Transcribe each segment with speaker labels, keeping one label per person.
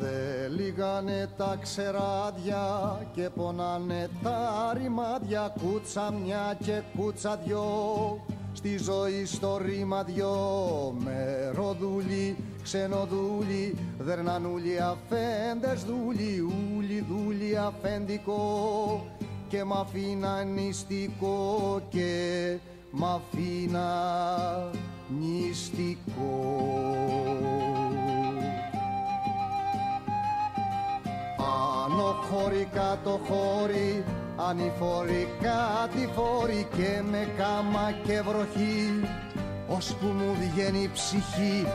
Speaker 1: Δε λίγανε τα ξεράδια και πονάνε τα ρημάδια. Κούτσα μια και κούτσα δυο στη ζωή στο ρήμα δυο. Μεροδούλοι, ξενοδούλοι, δερνανούλοι, αφέντες δούλοι, ούλοι δούλοι αφεντικό και μ' αφήνα νηστικό και μ' αφήνα νηστικό. Άνω χώρι, κάτω χώρι, ανηφορικά τη φόρη και με κάμα και βροχή. Που μου βγαίνει ψυχή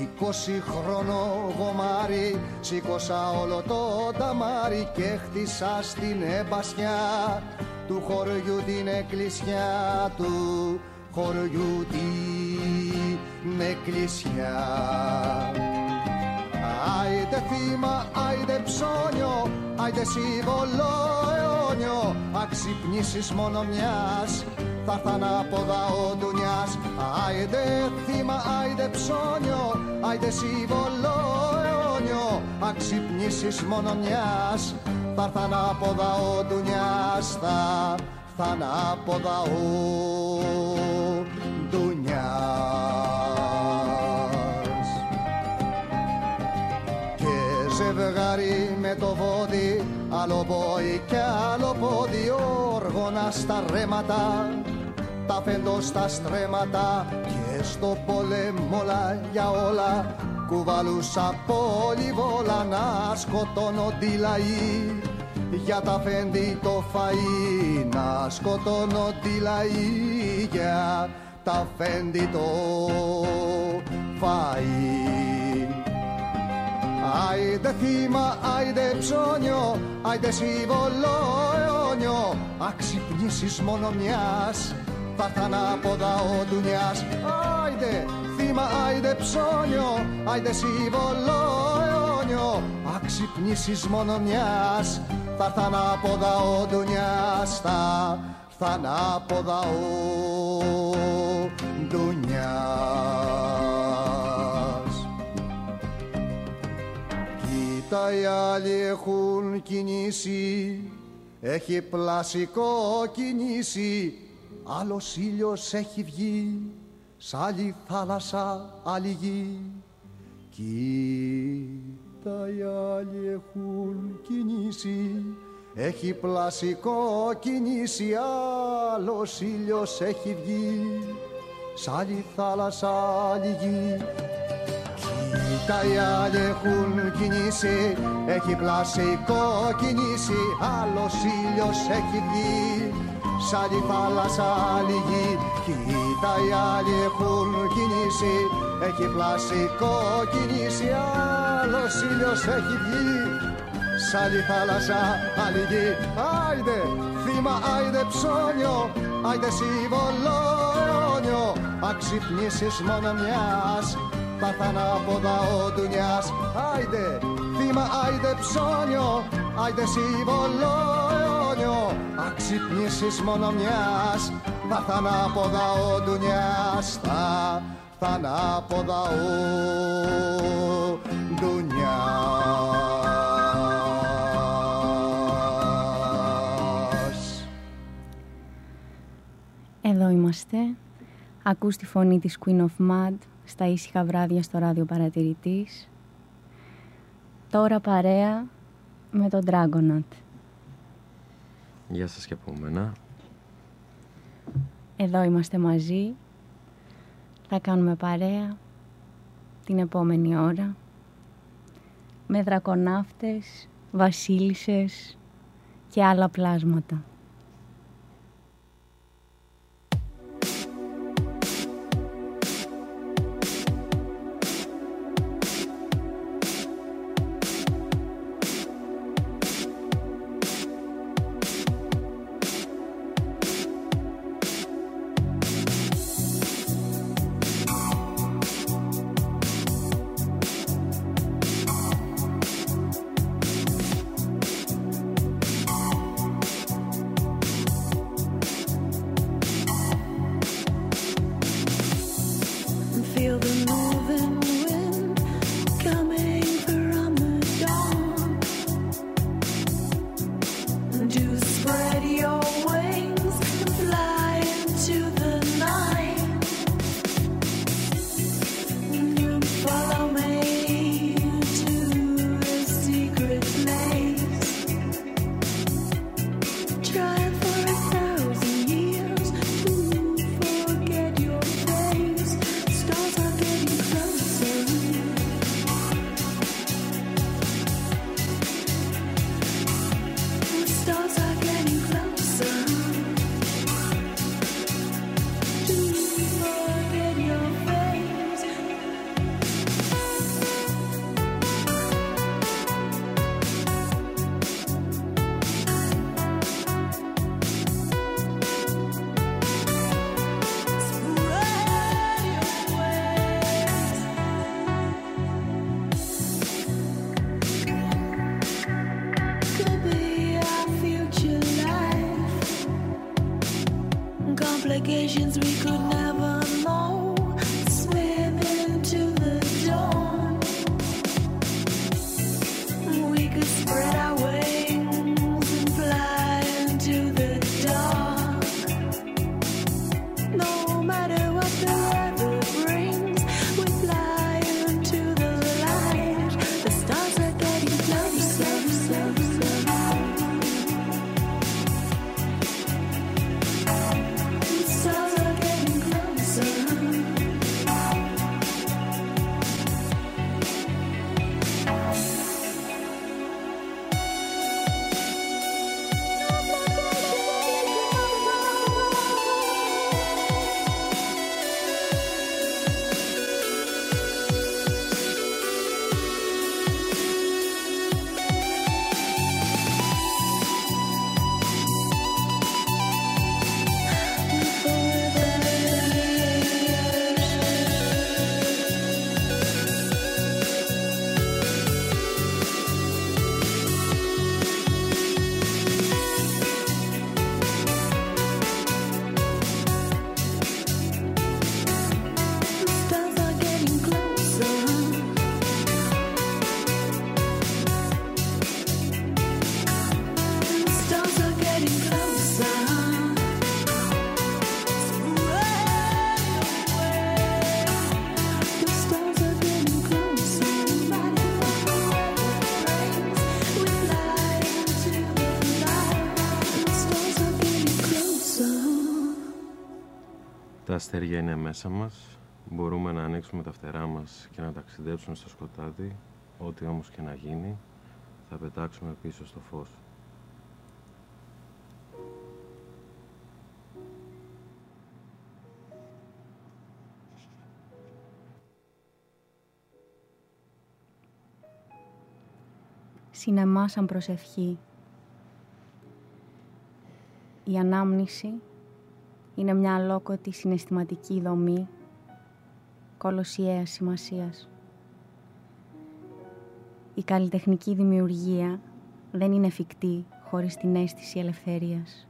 Speaker 1: είκοσι χρόνο γομάρι. Σήκωσα όλο το ταμάρι και χτίσα στην εμπασιά του χωριού την εκκλησιά του. Χωριού την εκκλησιά Άιντε θύμα, άιντε ψώνιο, άιντε σύμβολο αιώνιο. Αξυπνήσεις μόνο μιας θα έρθαν από ο ντουνιάς Άιντε θύμα, άιντε ψώνιο, άιντε σύμβολο αιώνιο. Αξυπνήσεις μόνο μιας θα έρθαν από ο ντουνιάς θα έρθαν από ο ντουνιάς ζευγάρι με το βόδι άλλο πόη και άλλο πόδι όργονα στα ρέματα τα φέντο στα στρέμματα και στο πολέμολα για όλα. Κουβαλούσα πολυβόλα να σκοτώνω τη λαή. Για τα φέντη το φαΐ να σκοτώνω τη λαή. Για τα φέντη το φαΐ Άιντε θύμα, άιντε ψώνιο, άιντε σύμβολο αιώνιο. Αξυπνήσεις μόνο μιας, θα έρθαν από ο ντουνιάς Άιντε θύμα, άιντε ψώνιο, άιντε σύμβολο αιώνιο. Αξυπνήσεις μόνο μιας, θα έρθαν από ο ντουνιάς Θα έρθαν από ο ντουνιάς Τα οι άλλοι έχουν κινήσει. Έχει πλασικό κινήσει Άλλος ήλιος έχει βγει. Σ' άλλη θάλασσα άλλη γη. Κοίτα οι άλλοι έχουν κινήσει. Έχει πλασικό κινήσει, άλλος ήλιος έχει βγει, σ' άλλη θάλασσα άλλη γη. Τα άλλοι έχουν κινήσει, έχει πλασικό κινήσει, άλλος ήλιος έχει βγει, σ' άλλη θάλασσα άλλη γη. Κοίτα οι άλλοι έχουν κινήσει, έχει πλασικό κινήσει, άλλος ήλιος έχει βγει, σ' άλλη θάλασσα άλλη γη. Άιντε θύμα, άιντε ψώνιο, άιντε σύμβολο αιώνιο, αξυπνήσεις μόνο μιας, πάθαν από ο ντουνιάς Άιντε θύμα, άιντε ψώνιο, άιντε σύμβολο αιώνιο Αξυπνήσεις μόνο μιας, πάθαν από ο ντουνιάς Θα θανάποδα ο ντουνιάς
Speaker 2: Εδώ είμαστε. Ακούς τη φωνή της Queen of Mud στα ήσυχα βράδια στο ράδιο παρατηρητής. Τώρα παρέα με τον Dragonaut.
Speaker 3: Γεια σας και από μένα.
Speaker 2: Εδώ είμαστε μαζί. Θα κάνουμε παρέα την επόμενη ώρα με δρακοναύτες, βασίλισσες και άλλα πλάσματα.
Speaker 3: Αστέρια είναι μέσα μας, μπορούμε να ανοίξουμε τα φτερά μας και να ταξιδέψουμε στο σκοτάδι, ό,τι όμως και να γίνει, θα πετάξουμε πίσω στο φως.
Speaker 2: Σινεμά σαν προσευχή. Η ανάμνηση είναι μια αλόκοτη συναισθηματική δομή κολοσιαίας σημασίας. Η καλλιτεχνική δημιουργία δεν είναι εφικτή χωρίς την αίσθηση ελευθερίας.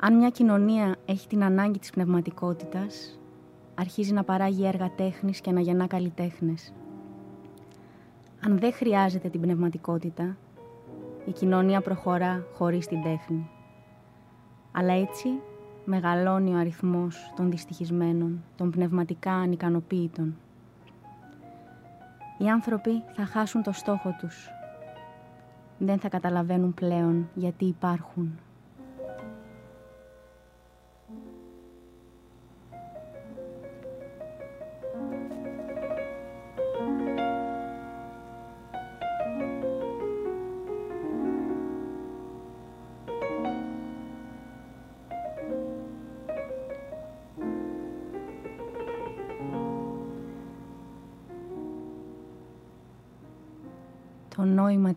Speaker 2: Αν μια κοινωνία έχει την ανάγκη της πνευματικότητας, αρχίζει να παράγει έργα τέχνης και να γεννά καλλιτέχνες. Αν δεν χρειάζεται την πνευματικότητα, η κοινωνία προχωρά χωρίς την τέχνη. Αλλά έτσι μεγαλώνει ο αριθμός των δυστυχισμένων, των πνευματικά ανικανοποίητων. Οι άνθρωποι θα χάσουν το στόχο τους. Δεν θα καταλαβαίνουν πλέον γιατί υπάρχουν.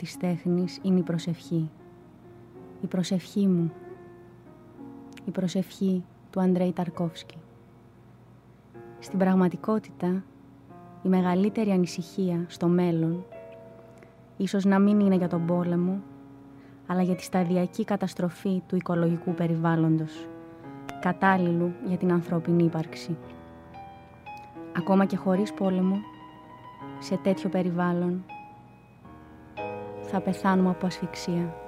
Speaker 2: Της τέχνης είναι η προσευχή. Η προσευχή μου. Η προσευχή του Αντρέη Ταρκόφσκι. Στην πραγματικότητα, η μεγαλύτερη ανησυχία στο μέλλον ίσως να μην είναι για τον πόλεμο, αλλά για τη σταδιακή καταστροφή του οικολογικού περιβάλλοντος, κατάλληλου για την ανθρώπινη ύπαρξη. Ακόμα και χωρίς πόλεμο, σε τέτοιο περιβάλλον θα πεθάνουμε από ασφυξία.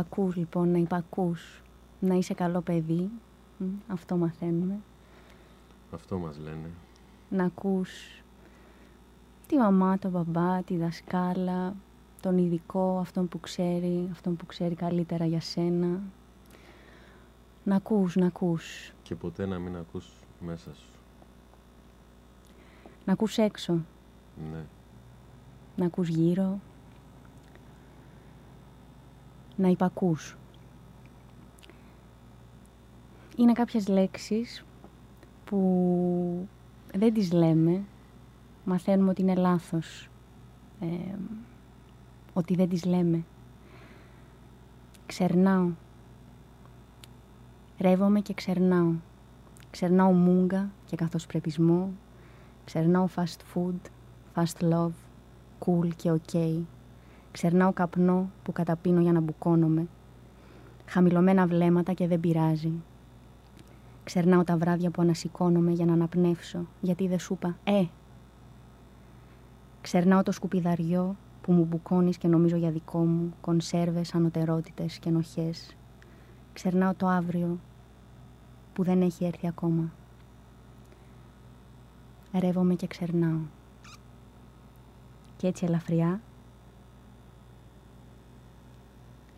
Speaker 2: Υπακούς λοιπόν, να υπακούς, να είσαι καλό παιδί, αυτό μαθαίνουμε.
Speaker 3: Αυτό μας λένε.
Speaker 2: Να ακούς τη μαμά, τον μπαμπά, τη δασκάλα, τον ειδικό, αυτόν που ξέρει, αυτόν που ξέρει καλύτερα για σένα. Να ακούς, να ακούς.
Speaker 3: Και ποτέ να μην ακούς μέσα σου.
Speaker 2: Να ακούς έξω.
Speaker 3: Ναι.
Speaker 2: Να ακούς γύρω. Να υπακούς. Είναι κάποιες λέξεις που δεν τις λέμε. Μαθαίνουμε ότι είναι λάθος. Ε, ότι δεν τις λέμε. Ξερνάω. Ρεύομαι και ξερνάω. Ξερνάω μούγκα και καθώς πρεπισμό. Ξερνάω fast food, fast love, cool και ok. Ξερνάω καπνό που καταπίνω για να μπουκώνομαι. Χαμηλωμένα βλέμματα και δεν πειράζει. Ξερνάω τα βράδια που ανασηκώνομαι για να αναπνεύσω, γιατί δεν σου είπα «Ε». Ξερνάω το σκουπιδαριό που μου μπουκώνεις και νομίζω για δικό μου, κονσέρβες, ανωτερότητες και νοχές. Ξερνάω το αύριο που δεν έχει έρθει ακόμα. Ρεύομαι και ξερνάω. Και έτσι ελαφριά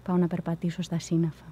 Speaker 2: πάω να περπατήσω στα σύννεφα.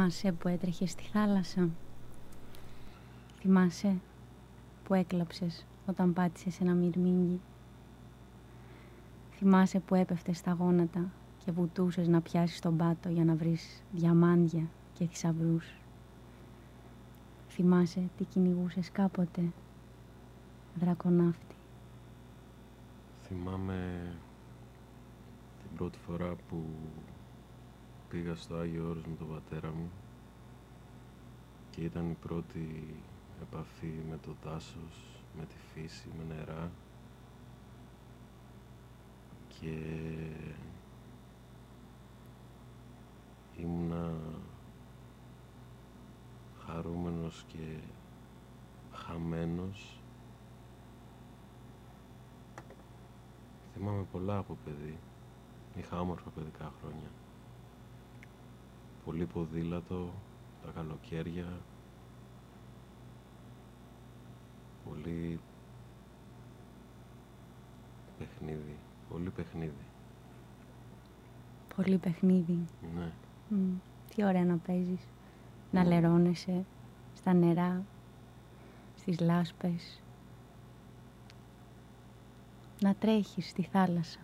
Speaker 2: Θυμάσαι που έτρεχες στη θάλασσα; Θυμάσαι που έκλαψες όταν πάτησες ένα μυρμήγκι; Θυμάσαι που έπεφτες στα γόνατα και βουτούσες να πιάσεις τον πάτο για να βρεις διαμάντια και θησαυρούς; Θυμάσαι τι κυνηγούσες κάποτε, δρακοναύτη;
Speaker 3: Θυμάμαι την πρώτη φορά που πήγα στο Άγιο Όρος με τον πατέρα μου και ήταν η πρώτη επαφή με το δάσος, με τη φύση, με νερά. Και ήμουνα χαρούμενος και χαμένος. Θυμάμαι πολλά από παιδί. Είχα όμορφα παιδικά χρόνια πολύ ποδήλατο τα καλοκαίρια. Πολύ παιχνίδι πολύ παιχνίδι.
Speaker 2: Πολύ παιχνίδι.
Speaker 3: Ναι.
Speaker 2: Τι ωραία να παίζεις. Να λερώνεσαι στα νερά στις λάσπες. Να τρέχεις στη θάλασσα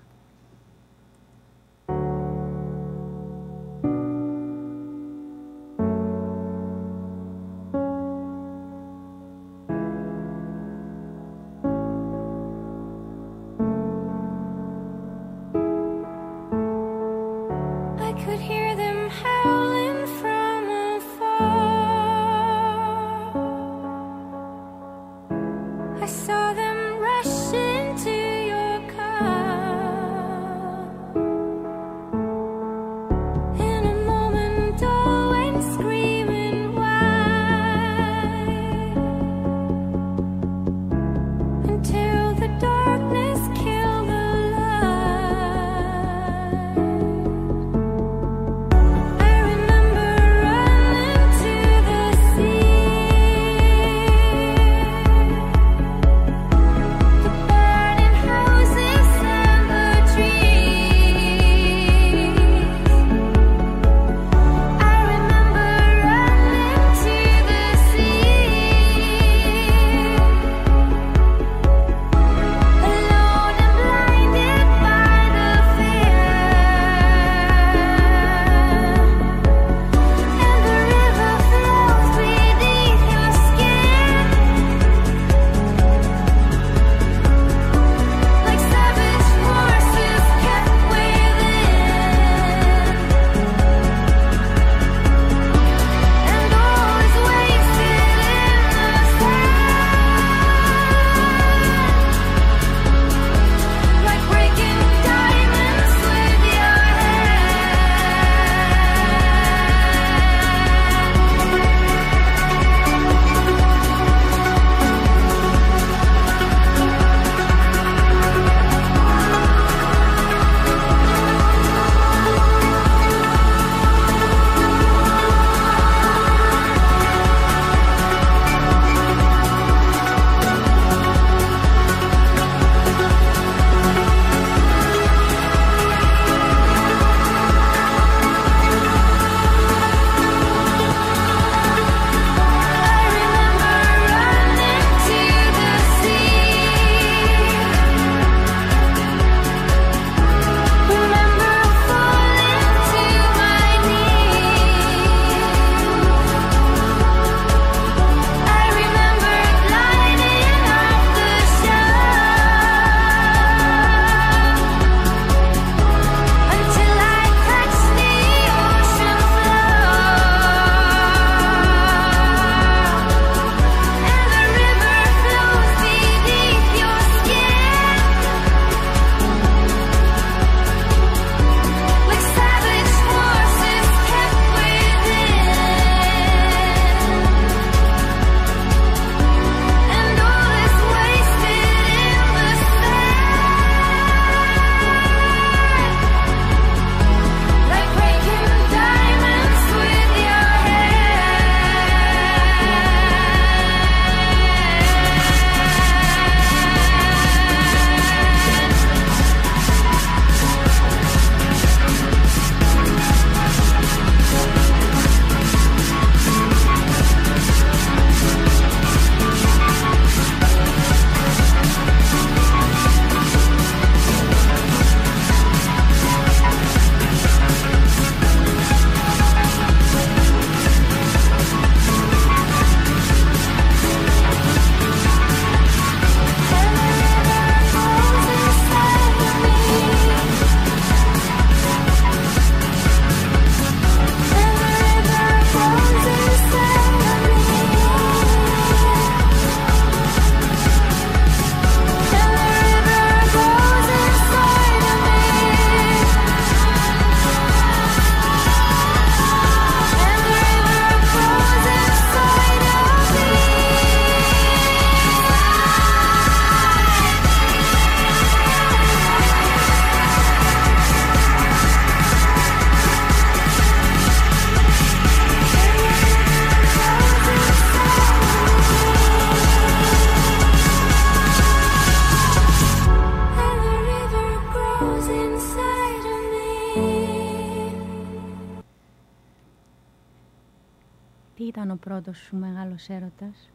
Speaker 4: πρώτος σου μεγάλος έρωτας;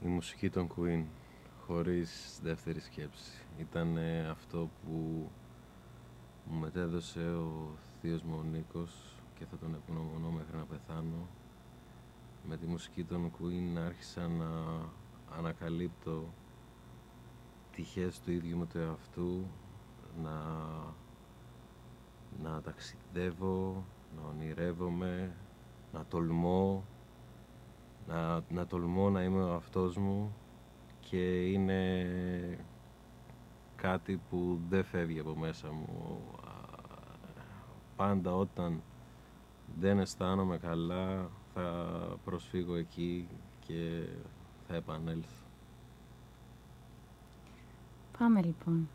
Speaker 3: Η μουσική των Queen, χωρίς δεύτερη σκέψη. Ήταν αυτό που μου μετέδωσε ο θείος μου ο Νίκος και θα τον ευγνωμονώ μέχρι να πεθάνω. Με τη μουσική των Queen άρχισα να ανακαλύπτω τυχές του ίδιου μου του εαυτού, να, να ταξιδεύω, να ονειρεύομαι, να τολμώ, να, να τολμώ να είμαι ο αυτός μου και είναι κάτι που δεν φεύγει από μέσα μου. Πάντα όταν δεν αισθάνομαι καλά θα προσφύγω εκεί και θα επανέλθω.
Speaker 4: Πάμε λοιπόν.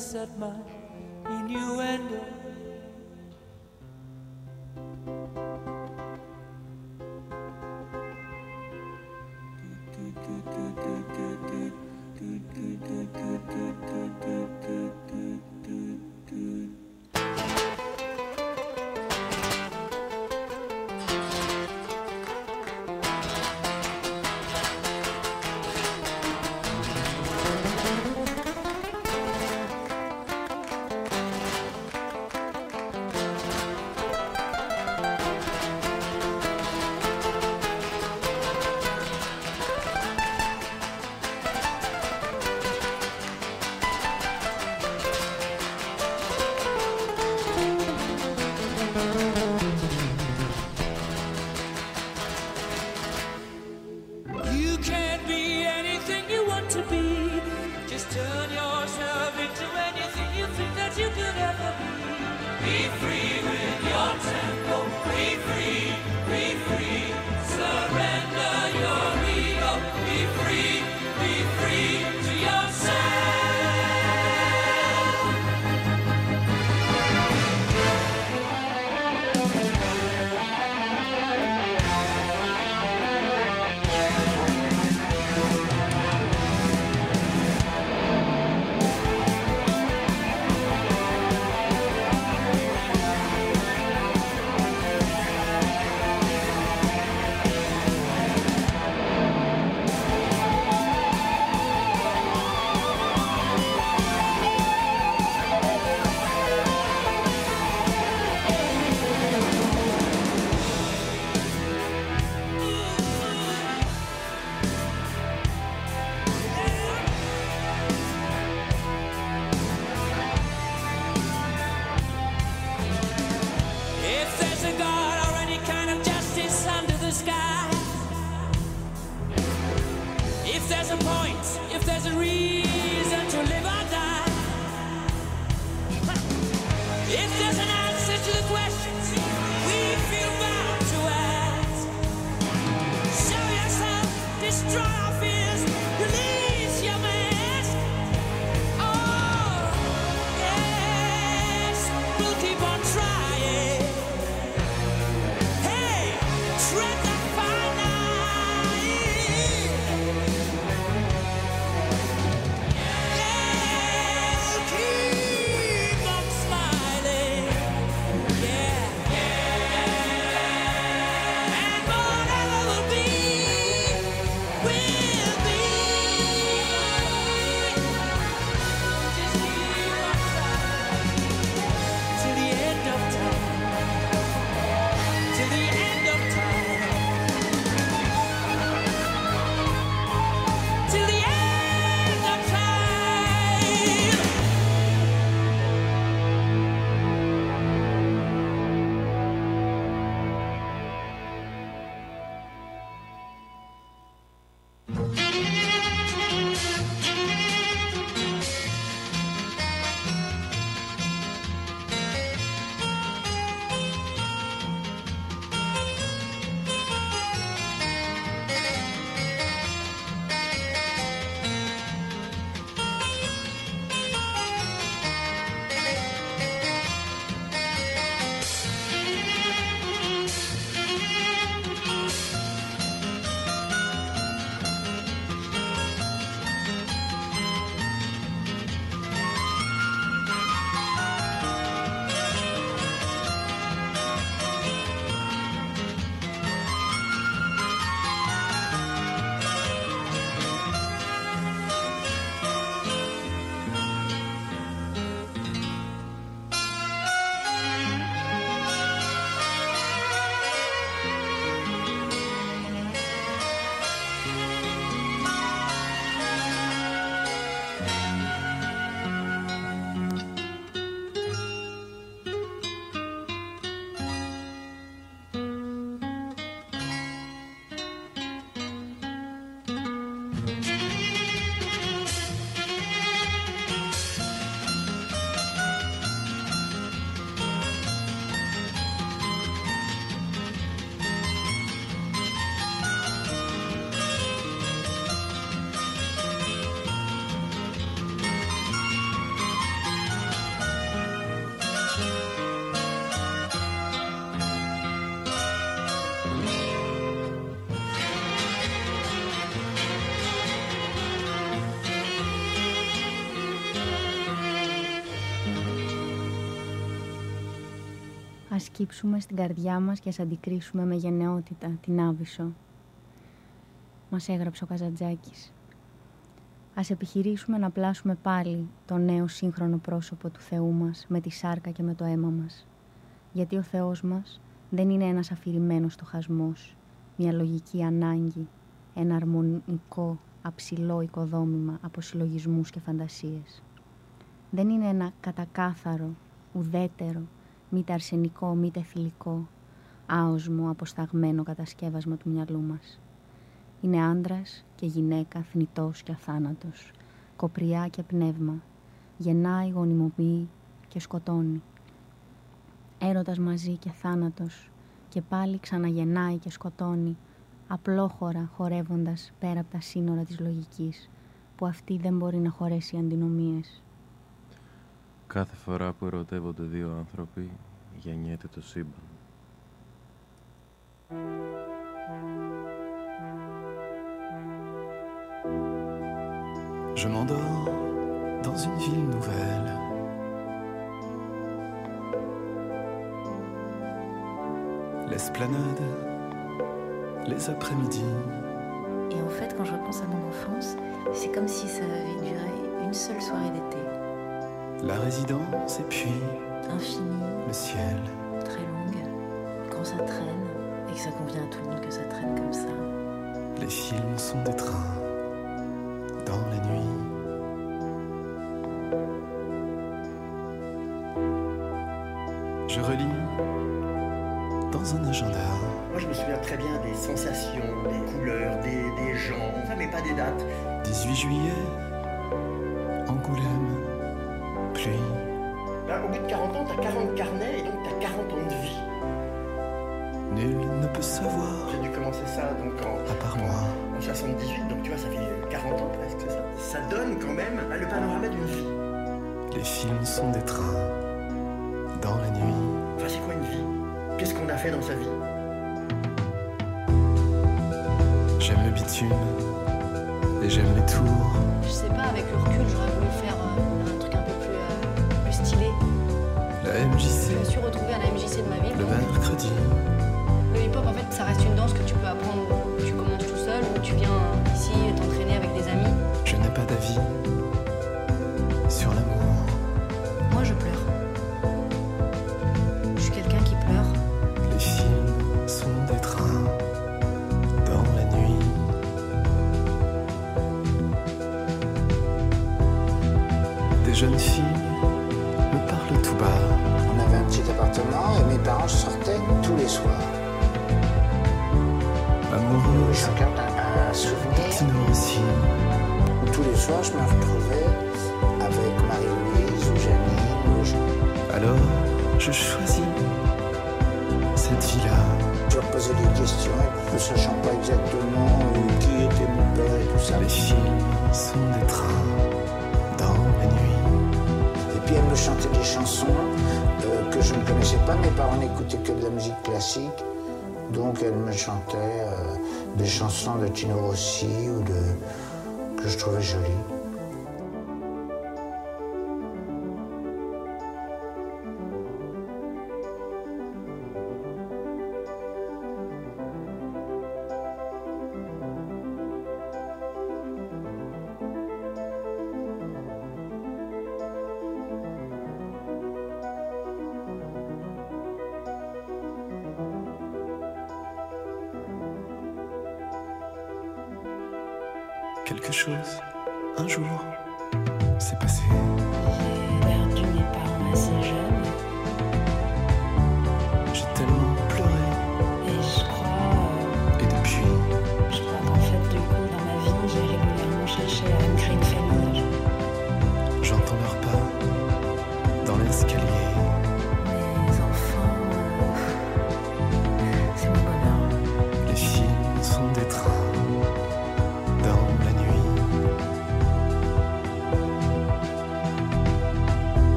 Speaker 5: set my
Speaker 2: Ας σκύψουμε στην καρδιά μας και ας αντικρίσουμε με γενναιότητα την Άβυσσο. Μας έγραψε ο Καζαντζάκης. Ας επιχειρήσουμε να πλάσουμε πάλι το νέο σύγχρονο πρόσωπο του Θεού μας με τη σάρκα και με το αίμα μας. Γιατί ο Θεός μας δεν είναι ένας αφηρημένος στοχασμός, μια λογική ανάγκη, ένα αρμονικό, αψηλό οικοδόμημα από συλλογισμούς και φαντασίες. Δεν είναι ένα κατακάθαρο, ουδέτερο, μήτε αρσενικό, μήτε θηλυκό, άοσμο, αποσταγμένο κατασκεύασμα του μυαλού μας. Είναι άντρας και γυναίκα θνητός και αθάνατος, κοπριά και πνεύμα, γεννάει, γονιμοποιεί και σκοτώνει. Έρωτας μαζί και θάνατος και πάλι ξαναγεννάει και σκοτώνει, απλόχωρα χορεύοντας πέρα από τα σύνορα της λογικής, που αυτή δεν μπορεί να χωρέσει αντινομίες.
Speaker 3: Κάθε φορά που ερωτεύονται δύο άνθρωποι, γεννιέται το σύμπαν.
Speaker 6: Je m'endors dans une ville nouvelle. L'esplanade, les après-midi.
Speaker 7: Et en fait, quand je repense à mon enfance, c'est comme si ça avait duré une seule soirée d'été.
Speaker 6: La résidence et puis
Speaker 7: Infini,
Speaker 6: le ciel.
Speaker 7: très longue. Quand ça traîne, et que ça convient à tout le monde que ça traîne comme ça.
Speaker 6: Les films sont des trains dans la nuit. Je relis dans un agenda
Speaker 8: Moi, je me souviens très bien des sensations, des couleurs, des, des gens, enfin, mais pas des dates.
Speaker 6: 18 juillet, Angoulême,
Speaker 8: bout de 40 ans, t'as 40 carnets et donc t'as 40 ans de vie.
Speaker 6: Nul ne peut savoir
Speaker 8: J'ai dû commencer ça donc en,
Speaker 6: à part moi.
Speaker 8: en 78, donc tu vois, ça fait 40 ans presque, c'est ça. Ça donne quand même le panorama d'une vie.
Speaker 6: Les films sont des trains dans la nuit.
Speaker 8: Enfin, c'est quoi une vie? Qu'est-ce qu'on a fait dans sa vie?
Speaker 6: J'aime le bitume et j'aime les tours.
Speaker 9: Je sais pas, avec le recul, j'aurais voulu faire euh, Je me suis retrouvée à la MJC de ma ville.
Speaker 6: le mercredi.
Speaker 9: Le hip-hop, en fait, ça reste une danse que tu peux apprendre où tu commences tout seul, ou tu viens ici t'entraîner avec des amis.
Speaker 6: Je n'ai pas d'avis
Speaker 7: je
Speaker 6: me
Speaker 10: retrouvais avec Marie-Louise ou Janine. Ou je,
Speaker 6: Alors, je choisis cette vie-là.
Speaker 10: je leur posais des questions, ne sachant pas exactement euh, qui était mon père et tout ça.
Speaker 6: Les films sont des trains dans la nuit.
Speaker 10: Et puis elle me chantait des chansons euh, que je ne connaissais pas. Mes parents n'écoutaient que de la musique classique. Donc elle me chantait euh, des chansons de Tino Rossi ou de que je trouvais jolies.
Speaker 6: Un jour, s'est passé.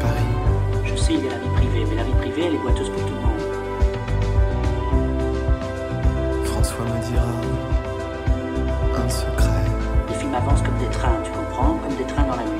Speaker 6: Paris.
Speaker 11: Je sais, il y a la vie privée, mais la vie privée, elle est boiteuse pour tout le monde.
Speaker 6: François me dira un secret.
Speaker 11: Les films avancent comme des trains, tu comprends Comme des trains dans la nuit.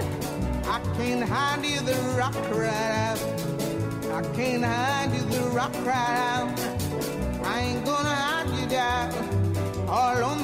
Speaker 12: can't hide you, the rock cried out. I can't hide you, the rock cried out. I ain't gonna hide you down all on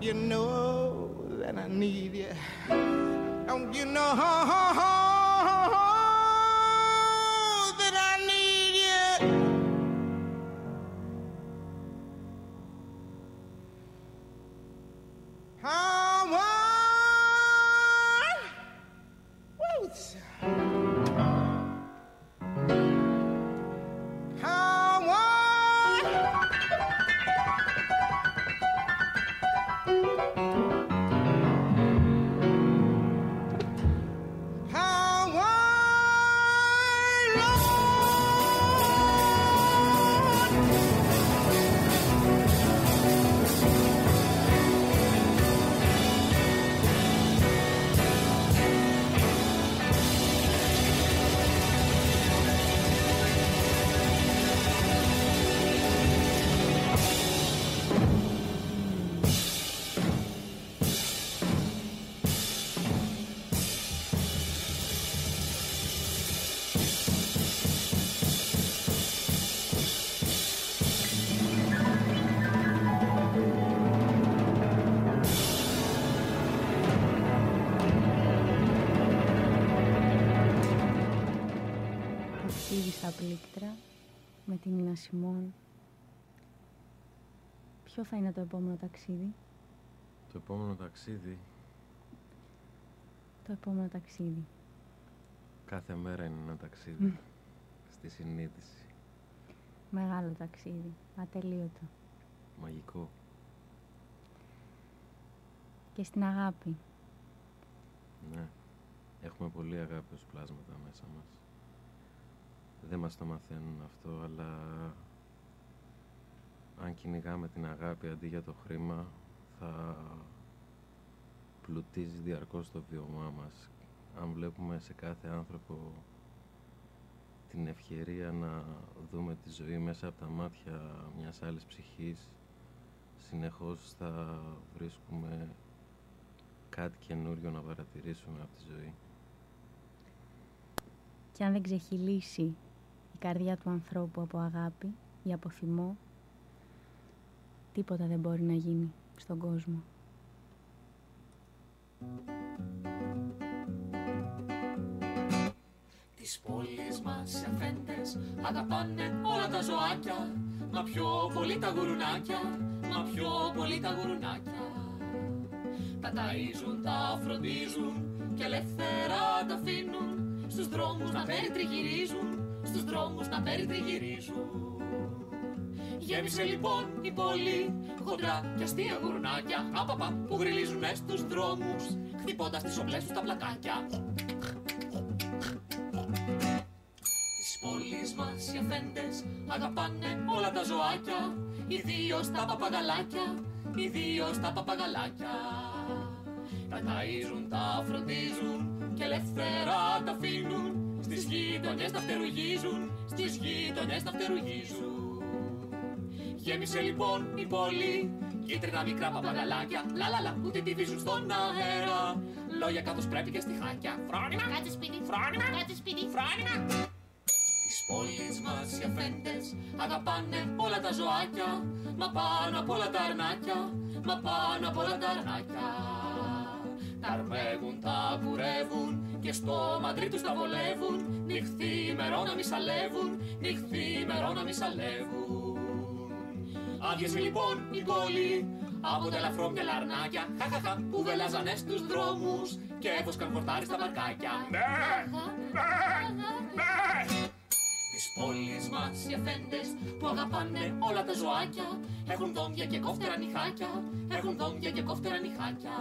Speaker 12: Don't you know that I need you? Don't you know
Speaker 2: Ποιο θα είναι το επόμενο ταξίδι;
Speaker 3: Το επόμενο ταξίδι
Speaker 2: Το επόμενο ταξίδι.
Speaker 3: κάθε μέρα είναι ένα ταξίδι. Στη συνείδηση.
Speaker 2: Μεγάλο ταξίδι. Ατελείωτο.
Speaker 3: Μαγικό.
Speaker 2: Και στην αγάπη.
Speaker 3: Ναι. Έχουμε πολύ αγάπη ως πλάσματα μέσα μας. Δεν μας το μαθαίνουν αυτό, αλλά αν κυνηγάμε την αγάπη αντί για το χρήμα, θα πλουτίζει διαρκώς το βιωμά μας. Αν βλέπουμε σε κάθε άνθρωπο την ευκαιρία να δούμε τη ζωή μέσα από τα μάτια μιας άλλης ψυχής, συνεχώς θα βρίσκουμε κάτι καινούριο να παρατηρήσουμε από τη ζωή.
Speaker 2: Και αν δεν ξεχυλήσει η καρδιά του ανθρώπου από αγάπη ή από θυμό, τίποτα δεν μπορεί να γίνει στον κόσμο.
Speaker 4: Τις πόλεις μας οι αφέντες αγαπάνε όλα τα ζωάκια. Μα πιο πολύ τα γουρουνάκια, μα πιο πολύ τα γουρουνάκια. Τα ταΐζουν, τα φροντίζουν και ελεύθερα τα αφήνουν. Στους δρόμους να περιτριγυρίζουν, στους δρόμους να περιτριγυρίζουν Γέμισε λοιπόν η πόλη χοντρά και αστεία γουρνάκια Απαπα που γριλίζουν στους δρόμους χτυπώντας τις ομπλές τους τα πλακάκια. Τις πόλεις μας οι αφέντες αγαπάνε όλα τα ζωάκια Ιδίως τα παπαγαλάκια, ιδίως τα παπαγαλάκια. Τα ταΐζουν, τα φροντίζουν και ελεύθερα τα αφήνουν Στις γειτονιές τα φτερουγίζουν, στις γειτονιές τα φτερουγίζουν Γέμισε λοιπόν η πόλη. Κίτρινα μικρά παπαγαλάκια. Λαλαλα που τη βίζουν στον αέρα. Λόγια κάτω πρέπει και στη χάκια Φρόνιμα,
Speaker 13: κάτσε σπίτι,
Speaker 4: φρόνιμα,
Speaker 13: κάτσε σπίτι,
Speaker 4: φρόνιμα Τις πόλεις μας οι αφέντες Αγαπάνε όλα τα ζωάκια. Μα πάνω απ' όλα τα αρνάκια. Μα πάνω απ' όλα τα αρνάκια. Τα αρμέγουν, τα κουρεύουν Και στο μαντρί τους τα βολεύουν. Νυχθή μερό να μη σαλεύουν. Νυχθή μερό να μη σαλεύουν Άδειασε λοιπόν η πόλη από τα ελαφρόμια λαρνάκια Χαχαχα που βελάζανε στους δρόμους και έβοσκαν φορτάρι στα βαρκάκια Ναι, ναι, ναι. Τις πόλεις μας οι αφέντες που αγαπάνε όλα τα ζωάκια Έχουν δόντια και κόφτερα νυχάκια Έχουν δόντια και κόφτερα νυχάκια.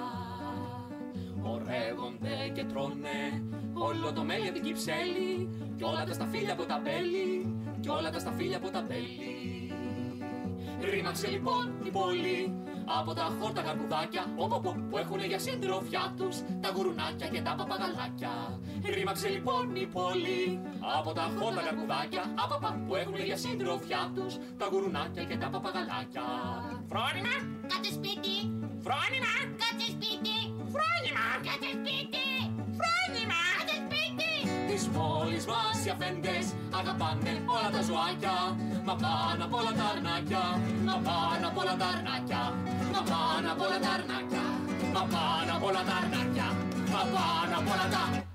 Speaker 4: Ωραίγονται και τρώνε όλο το μέλι από την κυψέλη Κι όλα τα σταφύλια από τα μπέλη Κι όλα τα σταφύλια από τα μπέλη Ρήμαξε λοιπόν η πόλη από τα χόρτα καρπουδάκια όποπο, που έχουν για συντροφιά τους τα γουρουνάκια και τα παπαγαλάκια. Ρήμαξε λοιπόν η πόλη από τα χόρτα καρπουδάκια άπαπα, που έχουν για συντροφιά τους τα γουρουνάκια και τα παπαγαλάκια. Φρόνιμα!
Speaker 13: Κάτσε σπίτι!
Speaker 4: Φρόνιμα!
Speaker 13: Κάτσε σπίτι!
Speaker 4: Φρόνιμα!
Speaker 13: Κάτσε σπίτι!
Speaker 4: Φρόνιμα!
Speaker 13: Κάτσε σπίτι!
Speaker 4: Τις πόλεις μας οι αφέντες αγαπάνε όλα τα ζωάκια Μα πάνω απ' όλα τα αρνάκια Μα πάνω απ' όλα τα αρνάκια Μα πάνω απ' όλα τα αρνάκια Μα πάνω απ' όλα τα αρνάκια Μα πάνω απ' όλα τα